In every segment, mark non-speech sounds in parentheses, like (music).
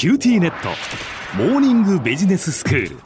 QTnet。モーニングビジネススクール。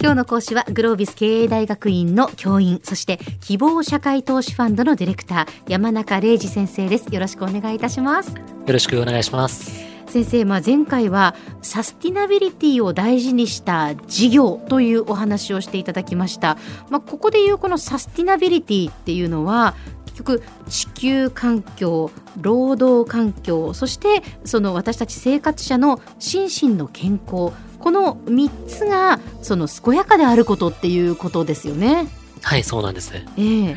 今日の講師はグロービス経営大学院の教員そして KIBOW社会投資ファンドのディレクター山中礼二先生です。よろしくお願いいたします。よろしくお願いします。先生、まあ、前回はサスティナビリティを大事にした事業というお話をしていただきました、まあ、ここでいうこのサスティナビリティっていうのは結局地球環境労働環境そしてその私たち生活者の心身の健康この3つがその健やかであることっていうことですよね。はいそうなんです、えー、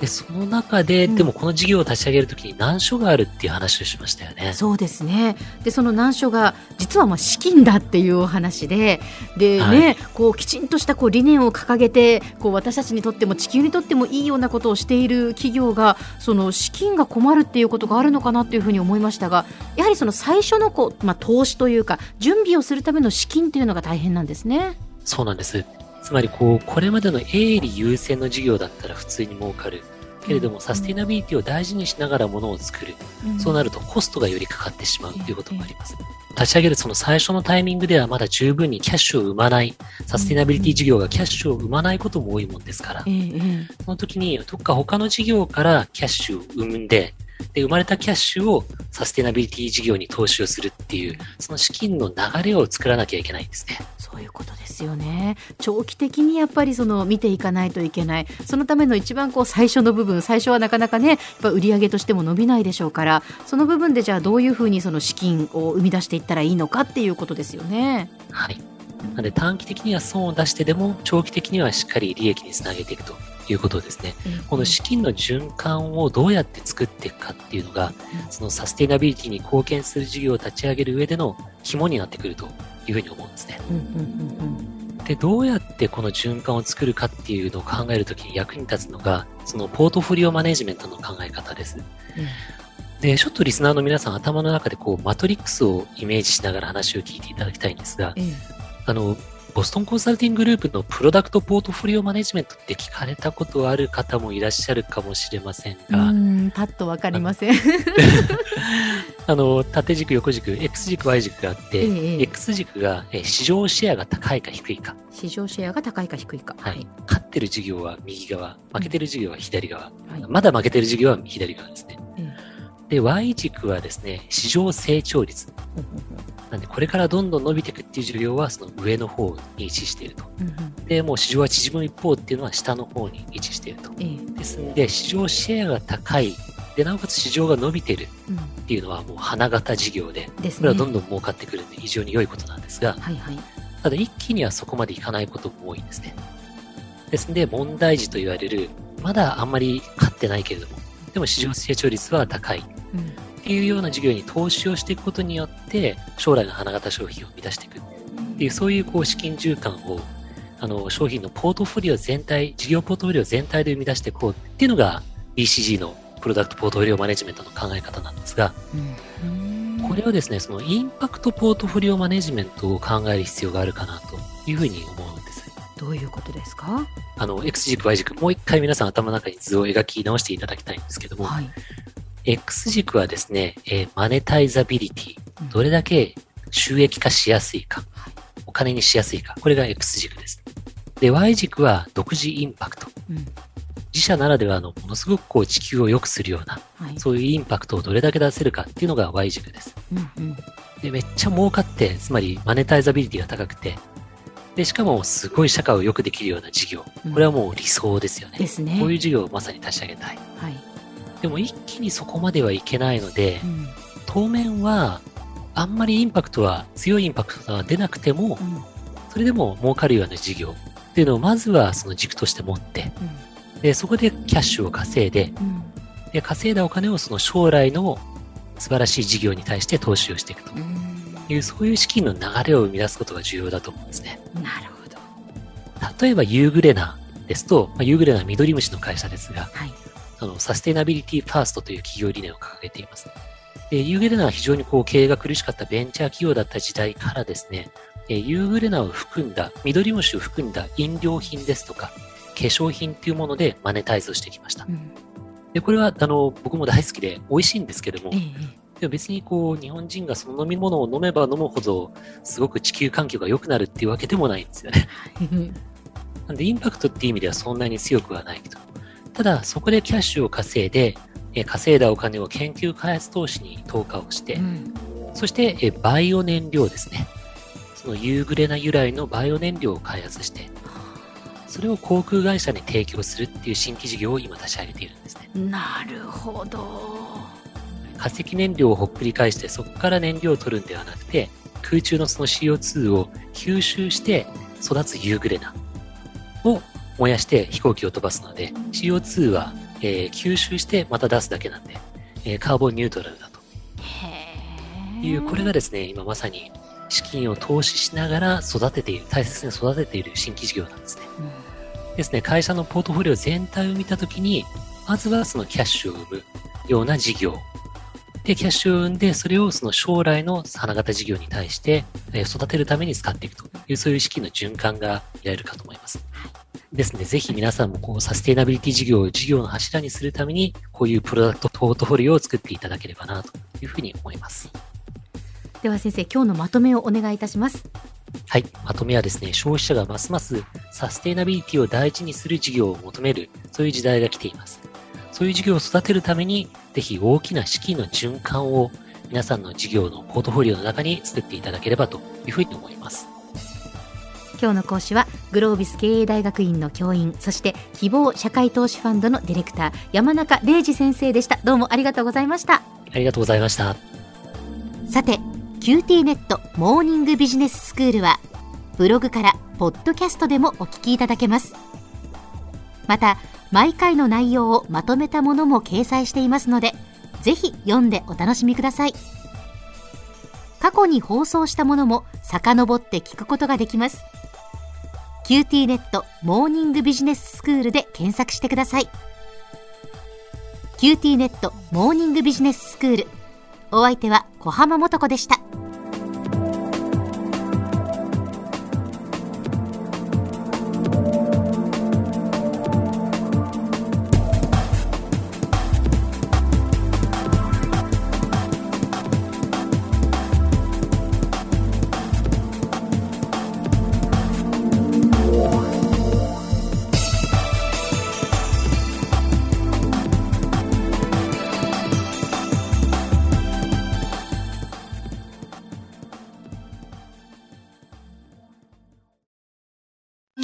で、その中で、うん、でもこの事業を立ち上げるときに難所があるっていう話をしましたよね。そうですね。で、その難所が実はまあ資金だっていうお話で、で、はい、ね、こうきちんとしたこう理念を掲げて、こう私たちにとっても地球にとってもいいようなことをしている企業が、その資金が困るっていうことがあるのかなっていうふうに思いましたが、やはりその最初のこうまあ投資というか準備をするための資金というのが大変なんですね。そうなんです。つまりこう、これまでの営利優先の事業だったら普通に儲かる。けれども、サスティナビリティを大事にしながらものを作る。そうなるとコストがよりかかってしまうということもあります。立ち上げるその最初のタイミングではまだ十分にキャッシュを生まない、サスティナビリティ事業がキャッシュを生まないことも多いもんですから、その時にどっか他の事業からキャッシュを生んで、で、生まれたキャッシュをサステナビリティ事業に投資をするっていう、その資金の流れを作らなきゃいけないんですね。そういうことですよね。長期的にやっぱりその見ていかないといけない。そのための一番こう最初の部分、最初はなかなかね、やっぱ売上としても伸びないでしょうから、その部分でじゃあどういうふうにその資金を生み出していったらいいのかっていうことですよね。はい。なので短期的には損を出してでも長期的にはしっかり利益につなげていくということですね。うん、この資金の循環をどうやって作っていくかっていうのが、うん、そのサスティナビリティに貢献する事業を立ち上げる上での肝になってくるというふうに思うんですね。で、どうやってこの循環を作るかっていうのを考えるときに役に立つのが、そのポートフォリオマネジメントの考え方です。うんで、ちょっとリスナーの皆さん頭の中でこう、マトリックスをイメージしながら話を聞いていただきたいんですが、あの、ボストンコンサルティンググループのプロダクトポートフォリオマネジメントって聞かれたことある方もいらっしゃるかもしれませんが。うん、パッとわかりません。あ (laughs) の、縦軸、横軸、X 軸、Y 軸があって、ええ、X 軸がえ市場シェアが高いか低いか。市場シェアが高いか低いか。はい。勝ってる事業は右側、負けてる事業は左側。うんはい、まだ負けてる事業は左側ですね。で、Y 軸はですね、市場成長率。なんで、これからどんどん伸びていくっていう需要は、その上の方に位置していると。で、もう市場は縮む一方っていうのは下の方に位置していると。えー、ですんで、市場シェアが高い。で、なおかつ市場が伸びてるっていうのはもう花形事業で、うん、これはどんどん儲かってくるんで非常に良いことなんですが、はいはい、ただ一気にはそこまでいかないことも多いんですね。ですんで、問題児と言われる、まだあんまり勝ってないけれども、でも市場成長率は高い。うんっていうような事業に投資をしていくことによって、将来の花形商品を生み出していくっていう、そういうこう資金循環を、あの、商品のポートフォリオ全体、事業ポートフォリオ全体で生み出していこうっていうのが BCG のプロダクトポートフォリオマネジメントの考え方なんですが、これをですね、そのインパクトポートフォリオマネジメントを考える必要があるかなというふうに思うんです。どういうことですか？あの、X 軸、Y 軸、もう一回皆さん頭の中に図を描き直していただきたいんですけども、はい、X 軸はですね、えー、マネタイザビリティ。どれだけ収益化しやすいか。お金にしやすいか。これが X 軸です。で、Y 軸は独自インパクト。うん、自社ならではのものすごくこう地球を良くするような、はい、そういうインパクトをどれだけ出せるかっていうのが Y 軸です。うんうん、で、めっちゃ儲かって、つまりマネタイザビリティが高くて、で、しかもすごい社会を良くできるような事業。これはもう理想ですよね。ですね。こういう事業をまさに立ち上げたい。はい。でも一気にそこまではいけないので、うん、当面はあんまりインパクトは、強いインパクトが出なくても、うん、それでも儲かるような事業っていうのをまずはその軸として持って、うん、で、そこでキャッシュを稼いで、で、稼いだお金をその将来の素晴らしい事業に対して投資をしていくという、そういう資金の流れを生み出すことが重要だと思うんですね。なるほど。例えばユーグレナですと、まあ、ユーグレナは緑虫の会社ですが、はい、あの、サステナビリティファーストという企業理念を掲げています。で、ユーグレナは非常にこう経営が苦しかったベンチャー企業だった時代からですね、ユーグレナを含んだ、緑虫を含んだ飲料品ですとか、化粧品っていうものでマネタイズをしてきました。うん、で、これは、あの、僕も大好きで美味しいんですけども、でも別にこう、日本人がその飲み物を飲めば飲むほど、すごく地球環境が良くなるっていうわけでもないんですよね。なんで、インパクトっていう意味ではそんなに強くはないと。ただ、そこでキャッシュを稼いで、え稼いだお金を研究開発投資に投下をして、うん、そしてえバイオ燃料ですね。その夕暮れな由来のバイオ燃料を開発して、それを航空会社に提供するっていう新規事業を今立ち上げているんですね。なるほど。化石燃料をほっくり返してそこから燃料を取るんではなくて、空中のその CO2 を吸収して育つ夕暮れなを燃やして飛行機を飛ばすので、CO2 は、えー、吸収してまた出すだけなんで、えー、カーボンニュートラルだと。いう、これがですね、今まさに資金を投資しながら育てている、大切に育てている新規事業なんですね。うん、ですね、会社のポートフォリオ全体を見たときに、まずはそのキャッシュを生むような事業。で、キャッシュを生んで、それをその将来の花形事業に対して、え育てるために使っていくという、そういう資金の循環が見られるかと思います。ですので、ぜひ皆さんもこうサステイナビリティ事業を事業の柱にするために、こういうプロダクトポートフォリオを作っていただければなというふうに思います。では先生、今日のまとめをお願いいたします。はい。まとめはですね、消費者がますますサステイナビリティを大事にする事業を求める、そういう時代が来ています。そういう事業を育てるために、ぜひ大きな資金の循環を皆さんの事業のポートフォリオの中に作っていただければというふうに思います。今日の講師はグロービス経営大学院の教員そして希望社会投資ファンドのディレクター山中礼二先生でしたどうもありがとうございましたありがとうございましたさて QT ネットモーニングビジネススクールはブログからポッドキャストでもお聞きいただけます。また毎回の内容をまとめたものも掲載していますのでぜひ読んでお楽しみください。過去に放送したものも遡って聞くことができます。QT ネットモーニングビジネススクールで検索してください。QT ネットモーニングビジネススクールお相手は小浜もとこでした。